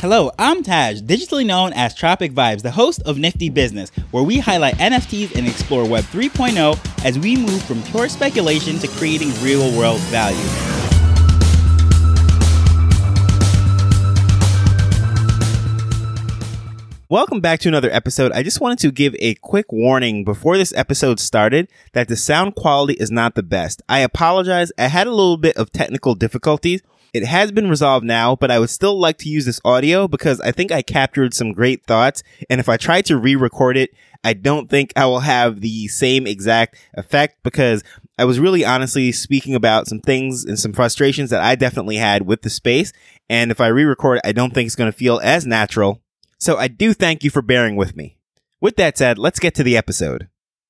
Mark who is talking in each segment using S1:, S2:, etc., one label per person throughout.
S1: Hello, I'm Taj, digitally known as Tropic Vibes, the host of Nifty Business, where we highlight NFTs and explore Web 3.0 as we move from pure speculation to creating real world value.
S2: Welcome back to another episode. I just wanted to give a quick warning before this episode started that the sound quality is not the best. I apologize. I had a little bit of technical difficulties it has been resolved now, but I would still like to use this audio because I think I captured some great thoughts. And if I try to re-record it, I don't think I will have the same exact effect because I was really honestly speaking about some things and some frustrations that I definitely had with the space. And if I re-record I don't think it's going to feel as natural. So I do thank you for bearing with me. With that said, let's get to the episode.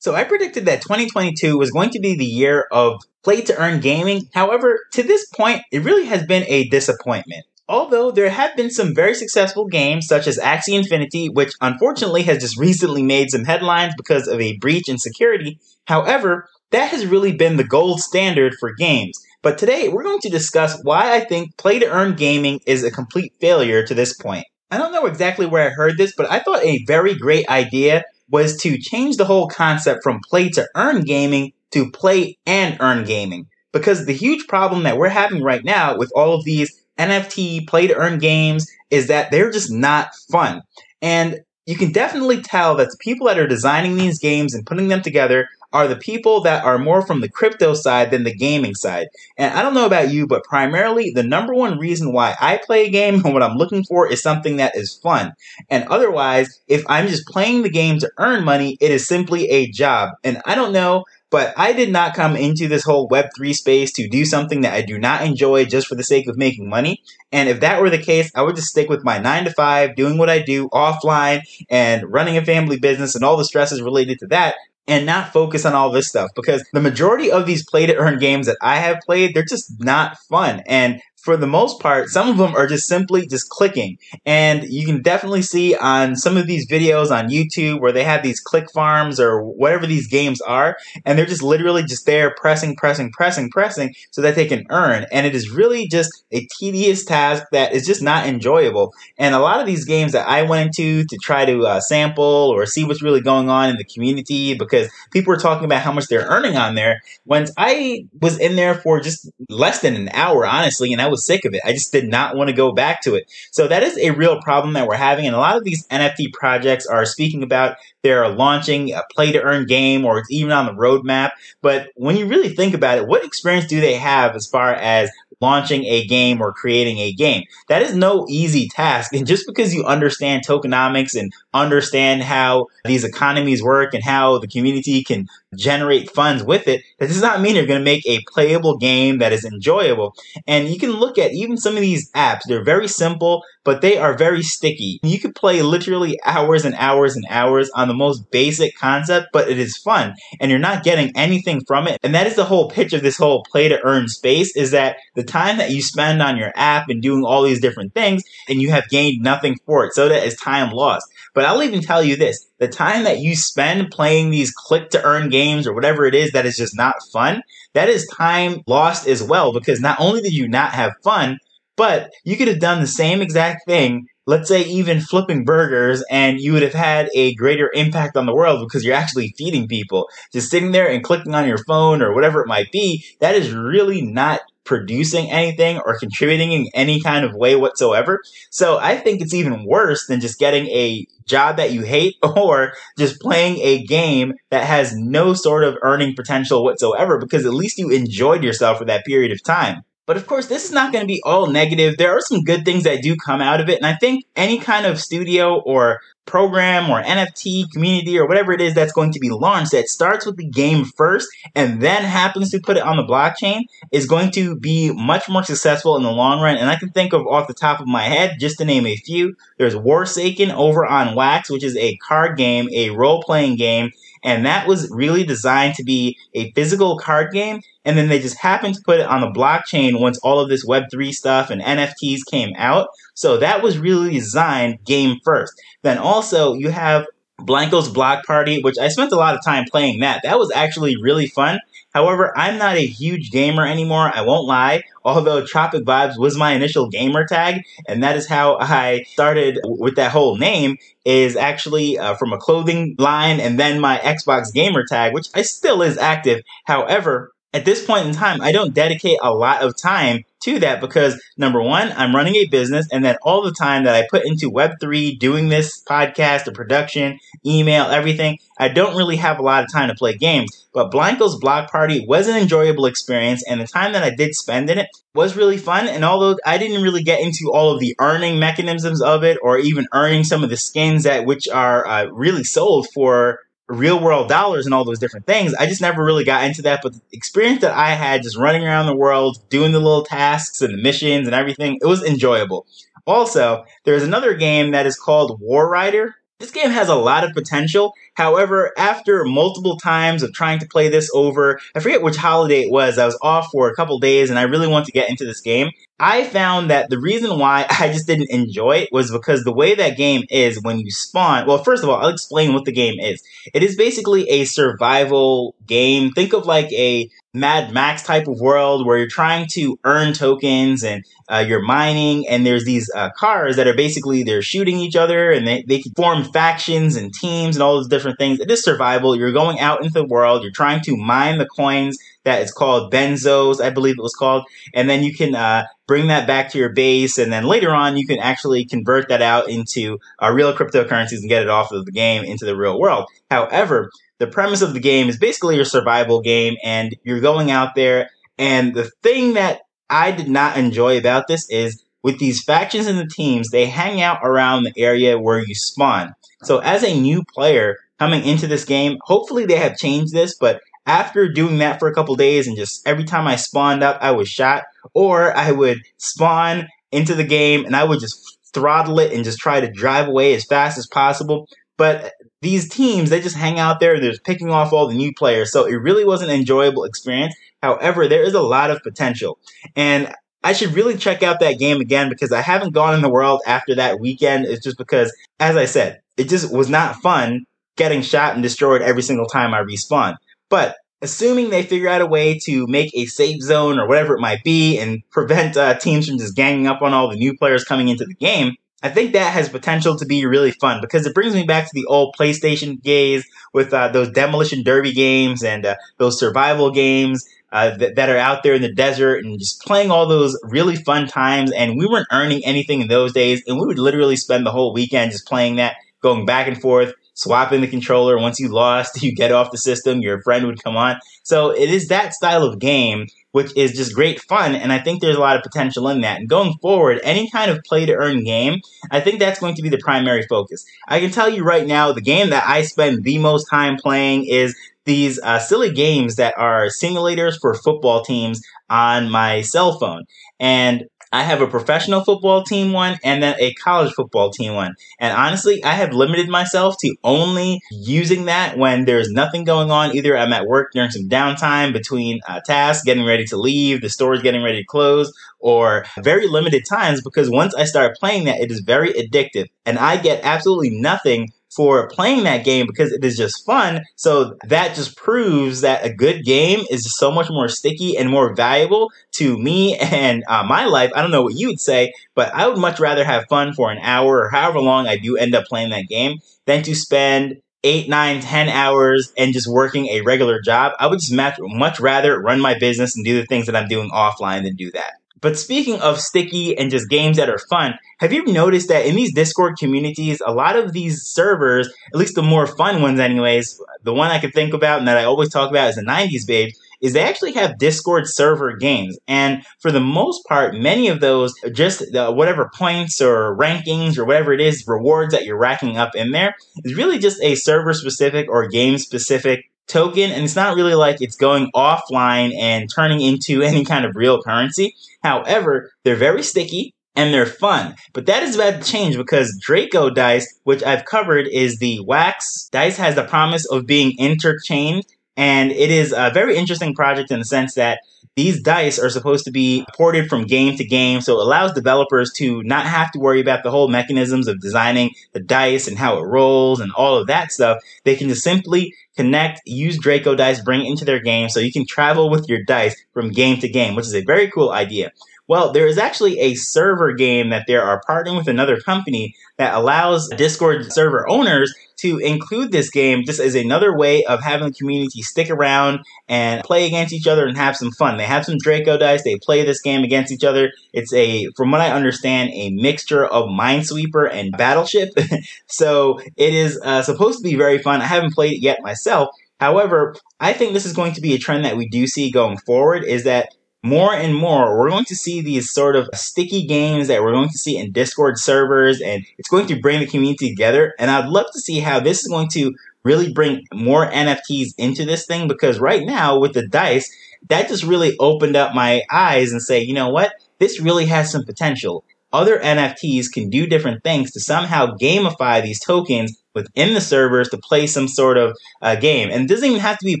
S1: So I predicted that 2022 was going to be the year of play to earn gaming. However, to this point, it really has been a disappointment. Although there have been some very successful games such as Axie Infinity, which unfortunately has just recently made some headlines because of a breach in security. However, that has really been the gold standard for games. But today we're going to discuss why I think play to earn gaming is a complete failure to this point. I don't know exactly where I heard this, but I thought a very great idea was to change the whole concept from play to earn gaming to play and earn gaming. Because the huge problem that we're having right now with all of these NFT play to earn games is that they're just not fun. And you can definitely tell that the people that are designing these games and putting them together are the people that are more from the crypto side than the gaming side. And I don't know about you, but primarily the number one reason why I play a game and what I'm looking for is something that is fun. And otherwise, if I'm just playing the game to earn money, it is simply a job. And I don't know but I did not come into this whole Web3 space to do something that I do not enjoy just for the sake of making money. And if that were the case, I would just stick with my nine to five, doing what I do offline and running a family business and all the stresses related to that and not focus on all this stuff because the majority of these play to earn games that I have played, they're just not fun. And for the most part, some of them are just simply just clicking. And you can definitely see on some of these videos on YouTube where they have these click farms or whatever these games are, and they're just literally just there pressing, pressing, pressing, pressing so that they can earn. And it is really just a tedious task that is just not enjoyable. And a lot of these games that I went into to try to uh, sample or see what's really going on in the community because people were talking about how much they're earning on there. Once I was in there for just less than an hour, honestly, and I was sick of it. I just did not want to go back to it. So that is a real problem that we're having. And a lot of these NFT projects are speaking about they're launching a play to earn game or it's even on the roadmap. But when you really think about it, what experience do they have as far as launching a game or creating a game. That is no easy task. And just because you understand tokenomics and understand how these economies work and how the community can generate funds with it, that does not mean you're going to make a playable game that is enjoyable. And you can look at even some of these apps. They're very simple, but they are very sticky. You could play literally hours and hours and hours on the most basic concept, but it is fun and you're not getting anything from it. And that is the whole pitch of this whole play to earn space is that the time that you spend on your app and doing all these different things and you have gained nothing for it. So that is time lost. But I'll even tell you this the time that you spend playing these click to earn games or whatever it is that is just not fun, that is time lost as well because not only did you not have fun, but you could have done the same exact thing let's say even flipping burgers and you would have had a greater impact on the world because you're actually feeding people. Just sitting there and clicking on your phone or whatever it might be that is really not producing anything or contributing in any kind of way whatsoever. So I think it's even worse than just getting a job that you hate or just playing a game that has no sort of earning potential whatsoever because at least you enjoyed yourself for that period of time. But of course, this is not going to be all negative. There are some good things that do come out of it. And I think any kind of studio or program or NFT community or whatever it is that's going to be launched that starts with the game first and then happens to put it on the blockchain is going to be much more successful in the long run. And I can think of off the top of my head, just to name a few, there's Warsaken over on Wax, which is a card game, a role playing game and that was really designed to be a physical card game. And then they just happened to put it on the blockchain once all of this Web3 stuff and NFTs came out. So that was really designed game first. Then also you have Blankos Block Party, which I spent a lot of time playing that. That was actually really fun. However, I'm not a huge gamer anymore. I won't lie. Although Tropic Vibes was my initial gamer tag, and that is how I started with that whole name, is actually uh, from a clothing line, and then my Xbox gamer tag, which I still is active. However, at this point in time, I don't dedicate a lot of time to that because number one, I'm running a business, and then all the time that I put into Web3, doing this podcast, the production, email, everything, I don't really have a lot of time to play games. But Blankos Block Party was an enjoyable experience, and the time that I did spend in it was really fun. And although I didn't really get into all of the earning mechanisms of it, or even earning some of the skins that which are uh, really sold for real world dollars and all those different things. I just never really got into that. But the experience that I had just running around the world, doing the little tasks and the missions and everything, it was enjoyable. Also, there's another game that is called War Rider. This game has a lot of potential. However, after multiple times of trying to play this over, I forget which holiday it was, I was off for a couple days and I really want to get into this game. I found that the reason why I just didn't enjoy it was because the way that game is when you spawn. Well, first of all, I'll explain what the game is. It is basically a survival game. Think of like a Mad Max type of world where you're trying to earn tokens and uh, you're mining, and there's these uh, cars that are basically they're shooting each other and they, they can form factions and teams and all those different things. It is survival. You're going out into the world, you're trying to mine the coins that is called benzos, I believe it was called, and then you can uh, bring that back to your base, and then later on you can actually convert that out into uh, real cryptocurrencies and get it off of the game into the real world. However, the premise of the game is basically your survival game, and you're going out there. And the thing that I did not enjoy about this is with these factions and the teams, they hang out around the area where you spawn. So as a new player coming into this game, hopefully they have changed this, but after doing that for a couple days and just every time I spawned up, I was shot, or I would spawn into the game and I would just throttle it and just try to drive away as fast as possible. But these teams, they just hang out there and they're picking off all the new players. So it really was an enjoyable experience. However, there is a lot of potential. And I should really check out that game again because I haven't gone in the world after that weekend. It's just because, as I said, it just was not fun getting shot and destroyed every single time I respawn. But assuming they figure out a way to make a safe zone or whatever it might be and prevent uh, teams from just ganging up on all the new players coming into the game, I think that has potential to be really fun because it brings me back to the old PlayStation days with uh, those demolition derby games and uh, those survival games uh, that, that are out there in the desert and just playing all those really fun times. And we weren't earning anything in those days, and we would literally spend the whole weekend just playing that, going back and forth, swapping the controller. Once you lost, you get off the system, your friend would come on. So it is that style of game which is just great fun. And I think there's a lot of potential in that. And going forward, any kind of play to earn game, I think that's going to be the primary focus. I can tell you right now, the game that I spend the most time playing is these uh, silly games that are simulators for football teams on my cell phone. And I have a professional football team one and then a college football team one. And honestly, I have limited myself to only using that when there's nothing going on. Either I'm at work during some downtime between uh, tasks, getting ready to leave, the store's getting ready to close, or very limited times because once I start playing that, it is very addictive and I get absolutely nothing for playing that game because it is just fun. So that just proves that a good game is so much more sticky and more valuable to me and uh, my life. I don't know what you would say, but I would much rather have fun for an hour or however long I do end up playing that game than to spend eight, nine, ten hours and just working a regular job. I would just much, much rather run my business and do the things that I'm doing offline than do that. But speaking of sticky and just games that are fun, have you noticed that in these Discord communities, a lot of these servers, at least the more fun ones, anyways, the one I can think about and that I always talk about is the 90s babes, is they actually have Discord server games. And for the most part, many of those, just the, whatever points or rankings or whatever it is, rewards that you're racking up in there, is really just a server specific or game specific token and it's not really like it's going offline and turning into any kind of real currency. However, they're very sticky and they're fun. But that is about to change because Draco dice, which I've covered, is the wax dice has the promise of being interchanged And it is a very interesting project in the sense that these dice are supposed to be ported from game to game, so it allows developers to not have to worry about the whole mechanisms of designing the dice and how it rolls and all of that stuff. They can just simply connect, use Draco dice, bring it into their game so you can travel with your dice from game to game, which is a very cool idea. Well, there is actually a server game that they are partnering with another company that allows Discord server owners to include this game just as another way of having the community stick around and play against each other and have some fun. They have some Draco dice, they play this game against each other. It's a, from what I understand, a mixture of Minesweeper and Battleship. so it is uh, supposed to be very fun. I haven't played it yet myself. However, I think this is going to be a trend that we do see going forward is that more and more, we're going to see these sort of sticky games that we're going to see in Discord servers, and it's going to bring the community together. And I'd love to see how this is going to really bring more NFTs into this thing because right now with the dice, that just really opened up my eyes and say, you know what? This really has some potential. Other NFTs can do different things to somehow gamify these tokens within the servers to play some sort of uh, game. And it doesn't even have to be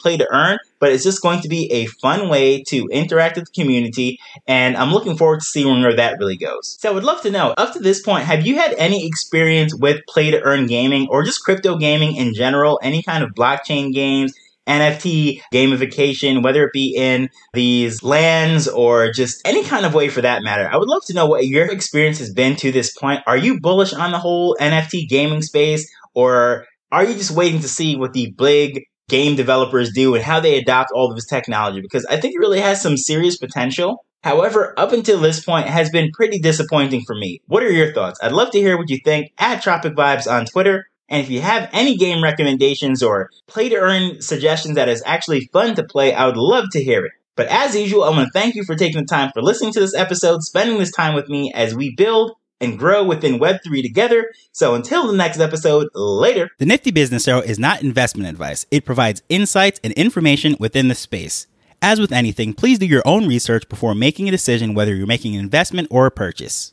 S1: play to earn, but it's just going to be a fun way to interact with the community. And I'm looking forward to seeing where that really goes. So I would love to know, up to this point, have you had any experience with play to earn gaming or just crypto gaming in general? Any kind of blockchain games? NFT gamification, whether it be in these lands or just any kind of way for that matter. I would love to know what your experience has been to this point. Are you bullish on the whole NFT gaming space? Or are you just waiting to see what the big game developers do and how they adopt all of this technology? Because I think it really has some serious potential. However, up until this point has been pretty disappointing for me. What are your thoughts? I'd love to hear what you think at Tropic Vibes on Twitter. And if you have any game recommendations or play to earn suggestions that is actually fun to play, I would love to hear it. But as usual, I want to thank you for taking the time for listening to this episode, spending this time with me as we build and grow within Web3 together. So until the next episode, later.
S2: The Nifty Business Arrow is not investment advice. It provides insights and information within the space. As with anything, please do your own research before making a decision whether you're making an investment or a purchase.